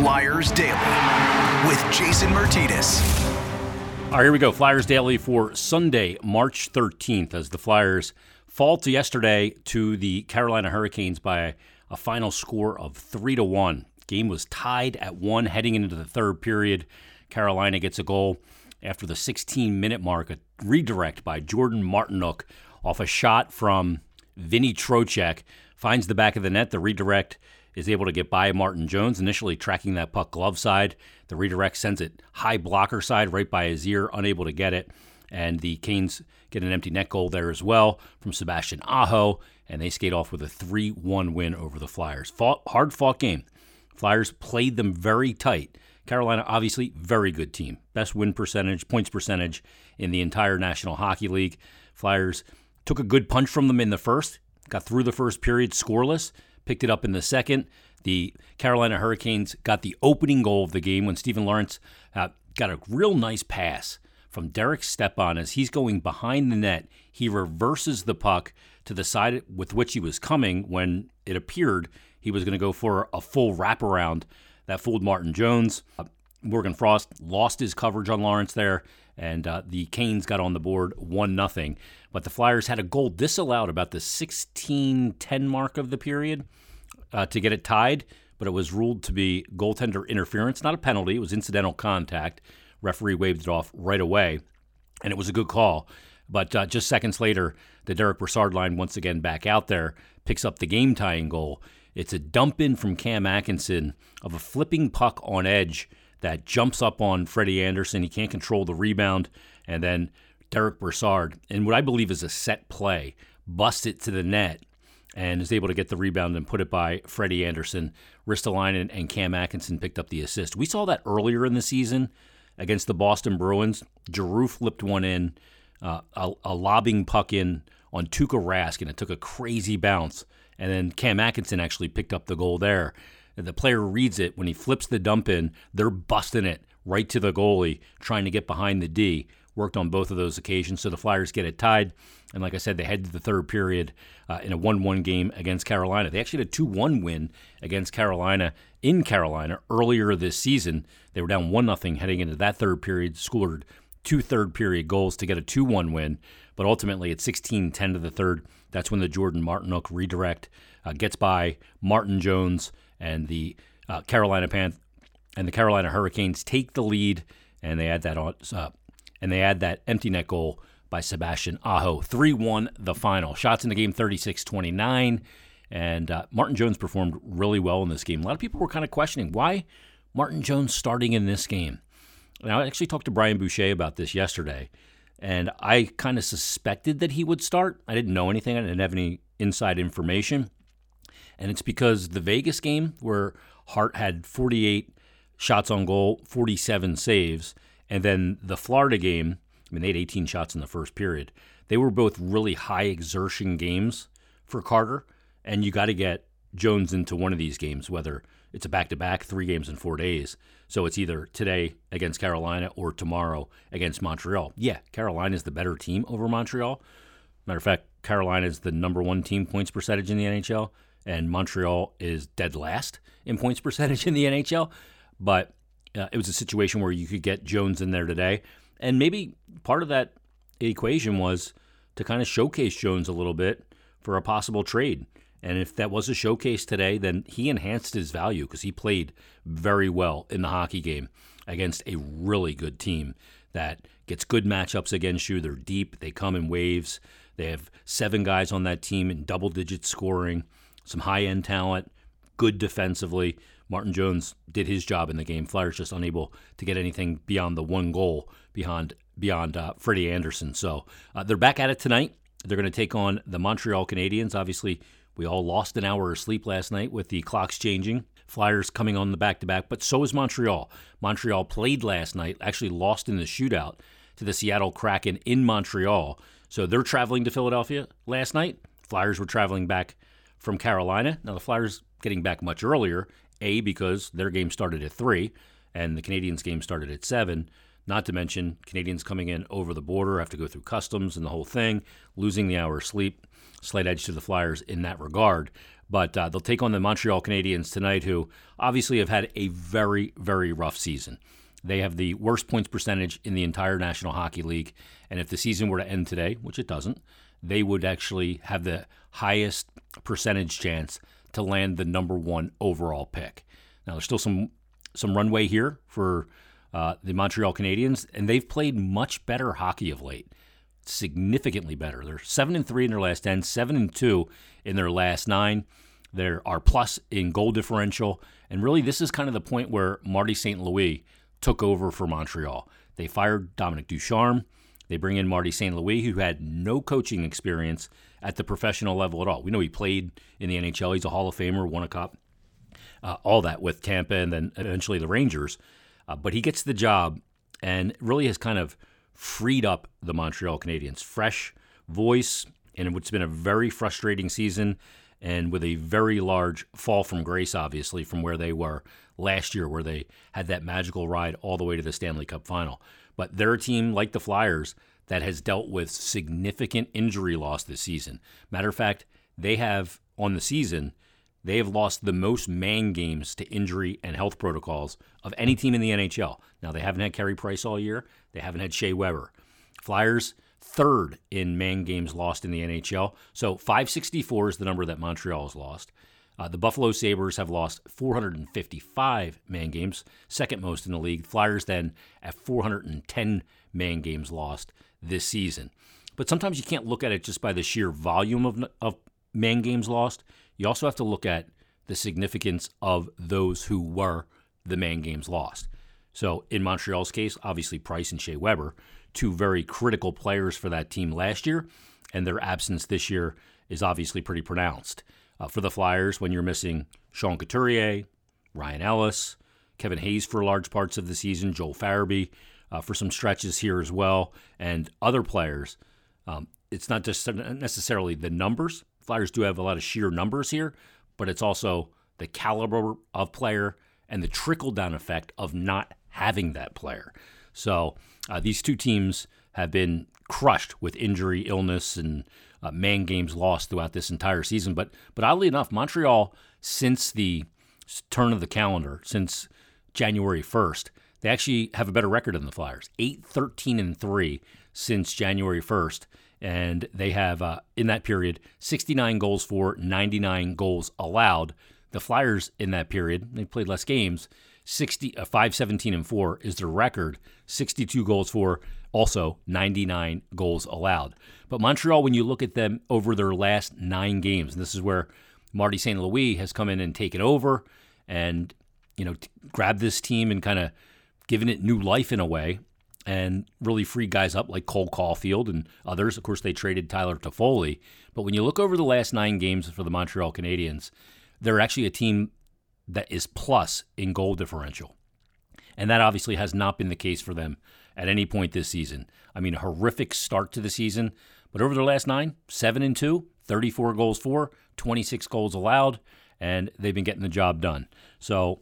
Flyers Daily with Jason Martinez. All right, here we go. Flyers Daily for Sunday, March 13th, as the Flyers fall to yesterday to the Carolina Hurricanes by a final score of 3 to 1. Game was tied at 1 heading into the third period. Carolina gets a goal after the 16 minute mark, a redirect by Jordan Martinook off a shot from Vinnie Trocheck. Finds the back of the net. The redirect is able to get by Martin Jones, initially tracking that puck glove side. The redirect sends it high blocker side right by his ear, unable to get it. And the Canes get an empty net goal there as well from Sebastian Aho, and they skate off with a 3 1 win over the Flyers. Fought, hard fought game. Flyers played them very tight. Carolina, obviously, very good team. Best win percentage, points percentage in the entire National Hockey League. Flyers took a good punch from them in the first, got through the first period scoreless, picked it up in the second. The Carolina Hurricanes got the opening goal of the game when Steven Lorentz uh, got a real nice pass from Derek Stepan as he's going behind the net. He reverses the puck to the side with which he was coming when it appeared he was going to go for a full wraparound. That fooled Martin Jones. Uh, Morgan Frost lost his coverage on Lawrence there, and uh, the Canes got on the board 1 0. But the Flyers had a goal disallowed about the 16 10 mark of the period uh, to get it tied, but it was ruled to be goaltender interference, not a penalty. It was incidental contact. Referee waved it off right away, and it was a good call. But uh, just seconds later, the Derek Brassard line once again back out there picks up the game tying goal. It's a dump in from Cam Atkinson of a flipping puck on edge that jumps up on Freddie Andersen. He can't control the rebound, and then Derek Brassard, in what I believe is a set play, busts it to the net and is able to get the rebound and put it by Freddie Andersen. Ristolainen and Cam Atkinson picked up the assist. We saw that earlier in the season against the Boston Bruins. Giroux flipped one in, uh, a, a, lobbing puck in on Tuukka Rask, and it took a crazy bounce. And then Cam Atkinson actually picked up the goal there. The player reads it when he flips the dump in. They're busting it right to the goalie, trying to get behind the D. Worked on both of those occasions, so the Flyers get it tied. And like I said, they head to the third period uh, in a 1 1 game against Carolina. They actually had a 2 1 win against Carolina in Carolina earlier this season. They were down 1 0 heading into that third period, scored two third period goals to get a 2 1 win. But ultimately, at 16 10 to the third, that's when the Jordan Martinook redirect uh, gets by Martin Jones and the uh, Carolina Panth and the Carolina Hurricanes take the lead, and they add that on, uh, and they add that empty net goal by Sebastian Aho. 3 1 the final. Shots in the game 36 29. And uh, Martin Jones performed really well in this game. A lot of people were kind of questioning why Martin Jones starting in this game. And I actually talked to Brian Boucher about this yesterday, and I kind of suspected that he would start. I didn't know anything, I didn't have any inside information. And it's because the Vegas game, where Hart had 48 shots on goal, 47 saves, and then the Florida game, I mean, they had 18 shots in the first period. They were both really high exertion games for Carter, and you got to get Jones into one of these games, whether it's a back to back, three games in four days. So it's either today against Carolina or tomorrow against Montreal. Yeah, Carolina is the better team over Montreal. Matter of fact, Carolina is the number one team points percentage in the NHL, and Montreal is dead last in points percentage in the NHL. But uh, it was a situation where you could get Jones in there today. And maybe part of that equation was to kind of showcase Jones a little bit for a possible trade. And if that was a showcase today, then he enhanced his value because he played very well in the hockey game against a really good team that gets good matchups against you. They're deep, they come in waves. They have seven guys on that team in double digit scoring, some high end talent, good defensively. Martin Jones did his job in the game. Flyers just unable to get anything beyond the one goal beyond beyond uh, Freddie Andersen. So uh, they're back at it tonight. They're going to take on the Montreal Canadiens. Obviously, we all lost an hour of sleep last night with the clocks changing. Flyers coming on the back to back, but so is Montreal. Montreal played last night, actually lost in the shootout to the Seattle Kraken in Montreal. So they're traveling to Philadelphia last night. Flyers were traveling back from Carolina. Now the Flyers getting back much earlier, A, because their game started at 3 and the Canadiens game started at 7. Not to mention Canadians coming in over the border have to go through customs and the whole thing, losing the hour of sleep. Slight edge to the Flyers in that regard. But uh, they'll take on the Montreal Canadiens tonight, who obviously have had a very, very rough season. They have the worst points percentage in the entire National Hockey League. And if the season were to end today, which it doesn't, they would actually have the highest percentage chance to land the number one overall pick. Now, there's still some some runway here for uh, the Montreal Canadiens, and they've played much better hockey of late, significantly better. They're seven and three in their last ten, seven and two in their last nine. There are plus in goal differential, and really, this is kind of the point where Marty St. Louis took over for Montreal. They fired Dominique Ducharme. They bring in Marty St. Louis, who had no coaching experience at the professional level at all. We know he played in the NHL. He's a Hall of Famer, won a cup, uh, all that with Tampa and then eventually the Rangers. Uh, but he gets the job and really has kind of freed up the Montreal Canadiens. Fresh voice, and it's been a very frustrating season and with a very large fall from grace, obviously, from where they were last year, where they had that magical ride all the way to the Stanley Cup final. But they're a team like the Flyers that has dealt with significant injury loss this season. Matter of fact, they have on the season, they have lost the most man games to injury and health protocols of any team in the NHL. Now, they haven't had Carey Price all year, they haven't had Shea Weber. Flyers, third in man games lost in the NHL. So 564 is the number that Montreal has lost. Uh, the Buffalo Sabres have lost 455 man games, second most in the league. Flyers then at 410 man games lost this season. But sometimes you can't look at it just by the sheer volume of, of man games lost. You also have to look at the significance of those who were the man games lost. So in Montreal's case, obviously Price and Shea Weber, two very critical players for that team last year, and their absence this year is obviously pretty pronounced. Uh, for the Flyers, when you're missing Sean Couturier, Ryan Ellis, Kevin Hayes for large parts of the season, Joel Farabee, uh, for some stretches here as well, and other players. Um, it's not just necessarily the numbers. Flyers do have a lot of sheer numbers here, but it's also the caliber of player and the trickle down effect of not having that player. So uh, these two teams have been crushed with injury, illness, and uh, man games lost throughout this entire season. But but oddly enough, Montreal since the turn of the calendar, since January 1st, they actually have a better record than the Flyers. 8 13 and 3 since January 1st. And they have, uh, in that period, 69 goals for, 99 goals allowed. The Flyers in that period, they played less games, 60, uh, 5 17 and 4 is their record, 62 goals for, also 99 goals allowed. But Montreal, when you look at them over their last nine games, and this is where Marty St. Louis has come in and taken over and, you know, grabbed this team and kind of given it new life in a way and really free guys up like Cole Caufield and others. Of course, they traded Tyler Toffoli. But when you look over the last nine games for the Montreal Canadiens, they're actually a team that is plus in goal differential. And that obviously has not been the case for them at any point this season. I mean, a horrific start to the season, but over their last nine, 7 and 2, 34 goals for, 26 goals allowed, and they've been getting the job done. So,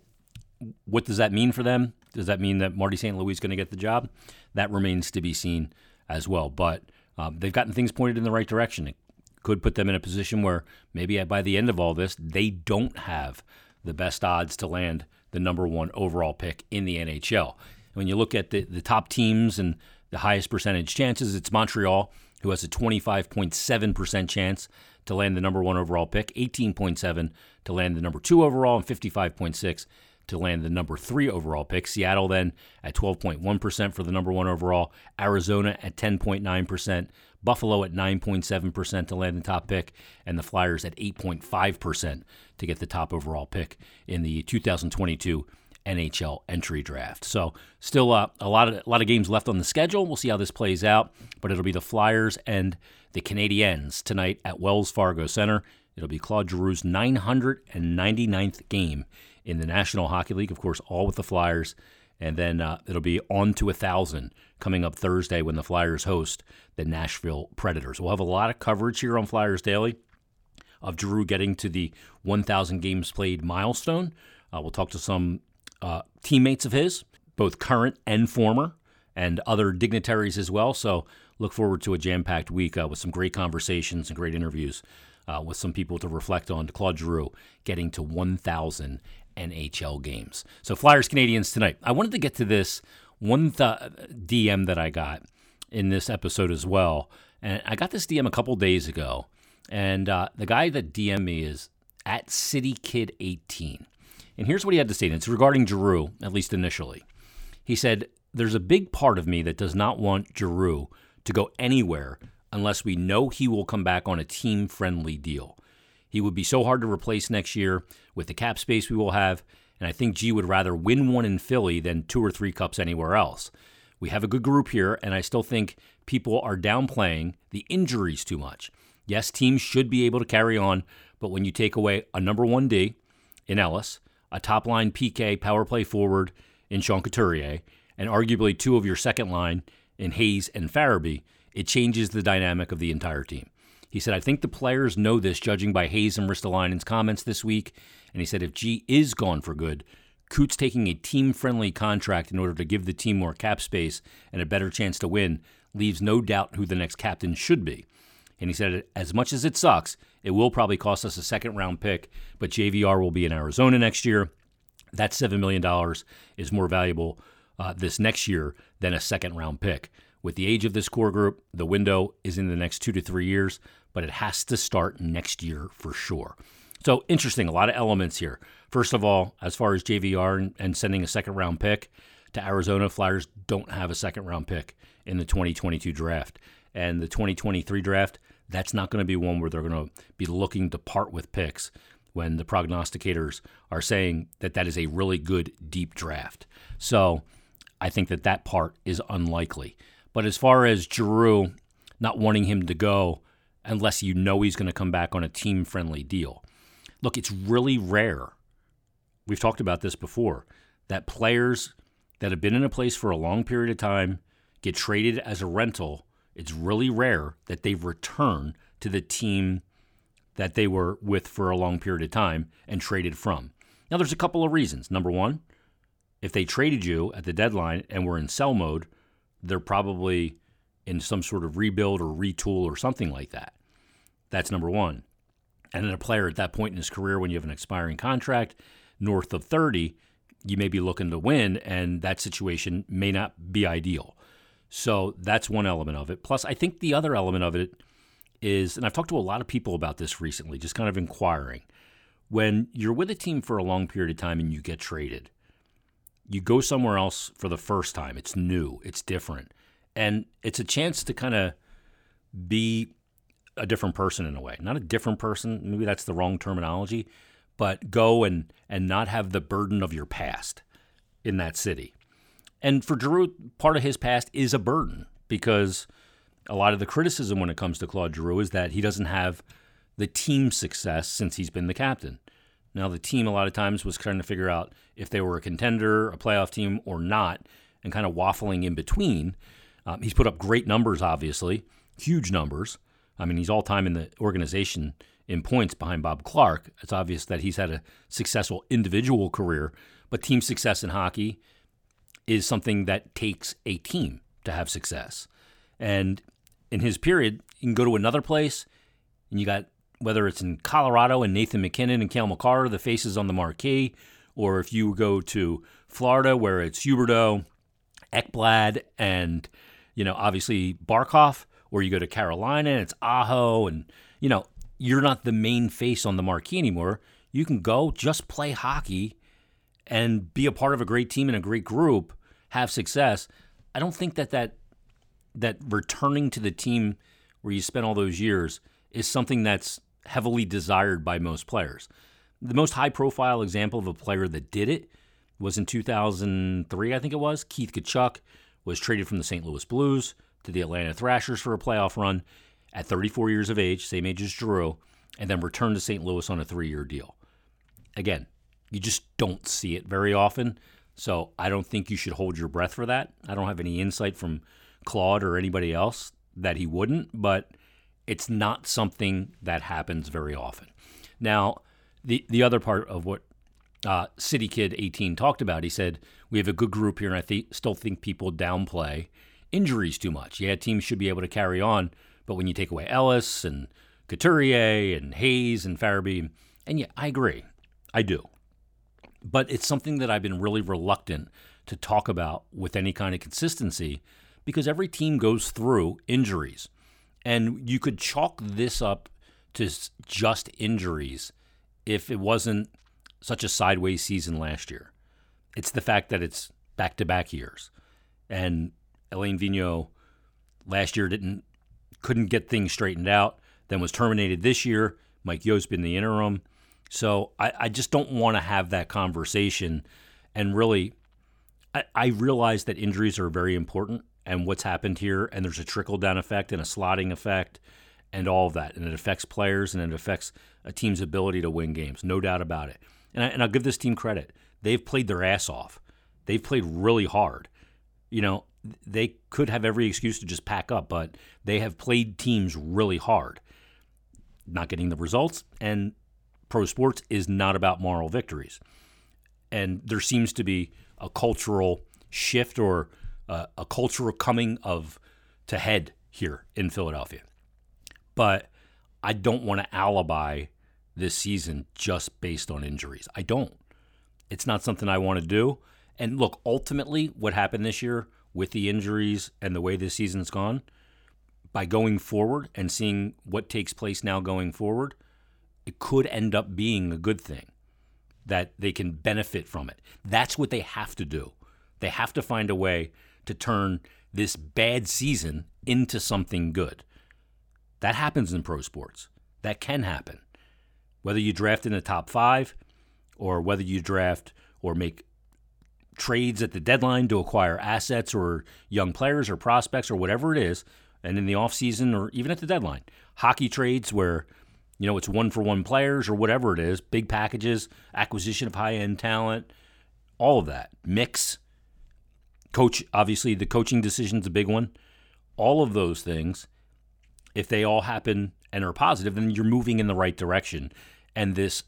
what does that mean for them? Does that mean that Marty St. Louis is going to get the job? That remains to be seen as well. But um, they've gotten things pointed in the right direction. It could put them in a position where maybe by the end of all this, they don't have the best odds to land the number one overall pick in the NHL. When you look at the, the top teams and the highest percentage chances, it's Montreal, who has a 25.7% chance to land the number one overall pick, 18.7 to land the number two overall, and 55.6 to land the number three overall pick. Seattle then at 12.1% for the number one overall. Arizona at 10.9%. Buffalo at 9.7% to land the top pick, and the Flyers at 8.5% to get the top overall pick in the 2022 NHL entry draft. So still uh, a lot of a lot of games left on the schedule. We'll see how this plays out, but it'll be the Flyers and the Canadiens tonight at Wells Fargo Center. It'll be Claude Giroux's 999th game in the National Hockey League, of course, all with the Flyers. And then uh, it'll be on to a thousand coming up Thursday when the Flyers host the Nashville Predators. We'll have a lot of coverage here on Flyers Daily of Drew getting to the 1,000 games played milestone. Uh, we'll talk to some uh, teammates of his, both current and former, and other dignitaries as well. So look forward to a jam packed week uh, with some great conversations and great interviews uh, with some people to reflect on Claude Giroux getting to 1,000 NHL games. So Flyers Canadians tonight. I wanted to get to this one th- DM that I got in this episode as well. And I got this DM a couple days ago. And uh, the guy that DM me is at CityKid18. And here's what he had to say. And it's regarding Giroux, at least initially. He said, There's a big part of me that does not want Giroux to go anywhere unless we know he will come back on a team friendly deal. He would be so hard to replace next year with the cap space we will have, and I think G would rather win one in Philly than two or three cups anywhere else. We have a good group here, and I still think people are downplaying the injuries too much. Yes, teams should be able to carry on, but when you take away a number one D in Ellis, a top line PK power play forward in Sean Couturier, and arguably two of your second line in Hayes and Farabee, it changes the dynamic of the entire team. He said, I think the players know this, judging by Hayes and Ristolainen's comments this week. And he said, if G is gone for good, Coots taking a team friendly contract in order to give the team more cap space and a better chance to win leaves no doubt who the next captain should be. And he said, as much as it sucks, it will probably cost us a second round pick, but JVR will be in Arizona next year. That $7 million is more valuable uh, this next year than a second round pick. With the age of this core group, the window is in the next two to three years, but it has to start next year for sure. So interesting, a lot of elements here. First of all, as far as JVR and, sending a second round pick to Arizona, Flyers don't have a second round pick in the 2022 draft. And the 2023 draft, that's not going to be one where they're going to be looking to part with picks when the prognosticators are saying that that is a really good deep draft. So I think that that part is unlikely. But as far as Giroux not wanting him to go unless you know he's going to come back on a team friendly deal, look, it's really rare. We've talked about this before that players that have been in a place for a long period of time get traded as a rental. It's really rare that they return to the team that they were with for a long period of time and traded from. Now, there's a couple of reasons. Number one, if they traded you at the deadline and were in sell mode, they're probably in some sort of rebuild or retool or something like that. That's number one. And then a player at that point in his career, when you have an expiring contract north of 30, you may be looking to win, and that situation may not be ideal. So that's one element of it. Plus, I think the other element of it is, and I've talked to a lot of people about this recently, just kind of inquiring. When you're with a team for a long period of time and you get traded, you go somewhere else for the first time. It's new, it's different. And it's a chance to kind of be a different person in a way. Not a different person, maybe that's the wrong terminology, but go and and not have the burden of your past in that city. And for Giroux, part of his past is a burden because a lot of the criticism when it comes to Claude Giroux is that he doesn't have the team success since he's been the captain. Now, the team a lot of times was trying to figure out if they were a contender, a playoff team, or not, and kind of waffling in between. Um, he's put up great numbers, obviously, huge numbers. I mean, he's all time in the organization in points behind Bob Clarke. It's obvious that he's had a successful individual career, but team success in hockey is something that takes a team to have success. And in his period, you can go to another place and you got whether it's in Colorado and Nathan MacKinnon and Cale Makar, the faces on the marquee, or if you go to Florida where it's Huberdeau, Ekblad, and you know obviously Barkov, or you go to Carolina and it's Aho, and you know you're not the main face on the marquee anymore. You can go just play hockey and be a part of a great team and a great group, have success. I don't think that that that returning to the team where you spent all those years is something that's heavily desired by most players. The most high profile example of a player that did it was in 2003, I think it was. Keith Tkachuk was traded from the St. Louis Blues to the Atlanta Thrashers for a playoff run at 34 years of age, same age as Giroux, and then returned to St. Louis on a three year deal. Again, you just don't see it very often. So I don't think you should hold your breath for that. I don't have any insight from Claude or anybody else that he wouldn't, but it's not something that happens very often. Now, the the other part of what uh, City Kid 18 talked about. He said, We have a good group here, and I th- still think people downplay injuries too much. Yeah, teams should be able to carry on, but when you take away Ellis and Couturier and Hayes and Farabee, and yeah, I agree. I do. But it's something that I've been really reluctant to talk about with any kind of consistency because every team goes through injuries. And you could chalk this up to just injuries if it wasn't such a sideways season last year. It's the fact that it's back to back years. And Alain Vigneault last year didn't couldn't get things straightened out, then was terminated this year. Mike Yeo's been the interim. So I, I just don't want to have that conversation. And really, I, I realize that injuries are very important and what's happened here, and there's a trickle down effect and a slotting effect and all of that. And it affects players and it affects a team's ability to win games, no doubt about it. And, I, and I'll give this team credit. They've played their ass off, they've played really hard. You know, they could have every excuse to just pack up, but they have played teams really hard. Not getting the results, and pro sports is not about moral victories. And there seems to be a cultural shift or uh, a cultural coming of to head here in Philadelphia. But I don't want to alibi this season just based on injuries. I don't. It's not something I want to do. And look, ultimately, what happened this year with the injuries and the way this season's gone, by going forward and seeing what takes place now going forward, it could end up being a good thing that they can benefit from it. That's what they have to do. They have to find a way to turn this bad season into something good. That happens in pro sports. That can happen. Whether you draft in the top five or whether you draft or make trades at the deadline to acquire assets or young players or prospects or whatever it is, and in the offseason or even at the deadline. Hockey trades where you know, it's one for one players or whatever it is, big packages, acquisition of high end talent, all of that. Mix, coach, obviously, the coaching decision's a big one. All of those things, if they all happen and are positive, then you're moving in the right direction. And this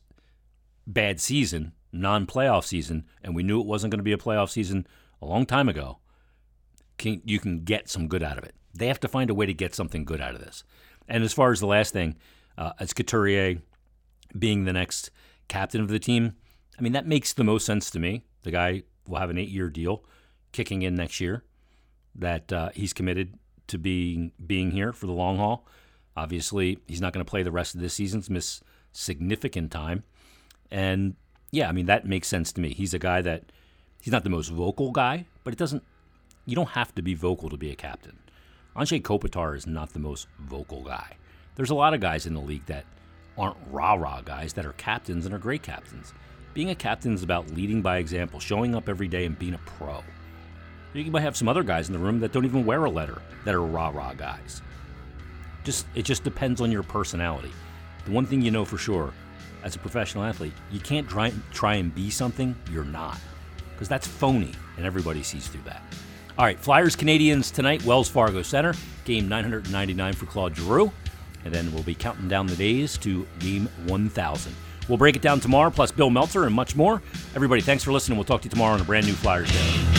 bad season, non playoff season, and we knew it wasn't going to be a playoff season a long time ago, can, you can get some good out of it. They have to find a way to get something good out of this. And as far as the last thing, uh, as Couturier being the next captain of the team. I mean, that makes the most sense to me. The guy will have an eight year deal kicking in next year, that uh, he's committed to being, being here for the long haul. Obviously, he's not going to play the rest of this season, miss significant time. And yeah, I mean, that makes sense to me. He's a guy that he's not the most vocal guy, but it doesn't, you don't have to be vocal to be a captain. Anze Kopitar is not the most vocal guy. There's a lot of guys in the league that aren't rah rah guys that are captains and are great captains. Being a captain is about leading by example, showing up every day, and being a pro. You might have some other guys in the room that don't even wear a letter that are rah rah guys. Just it just depends on your personality. The one thing you know for sure, as a professional athlete, you can't try, try and be something you're not, because that's phony, and everybody sees through that. All right, Flyers Canadians tonight, Wells Fargo Center, game 999 for Claude Giroux and then we'll be counting down the days to game 1000. We'll break it down tomorrow, plus Bill Meltzer and much more. Everybody, thanks for listening. We'll talk to you tomorrow on a brand new Flyers Day.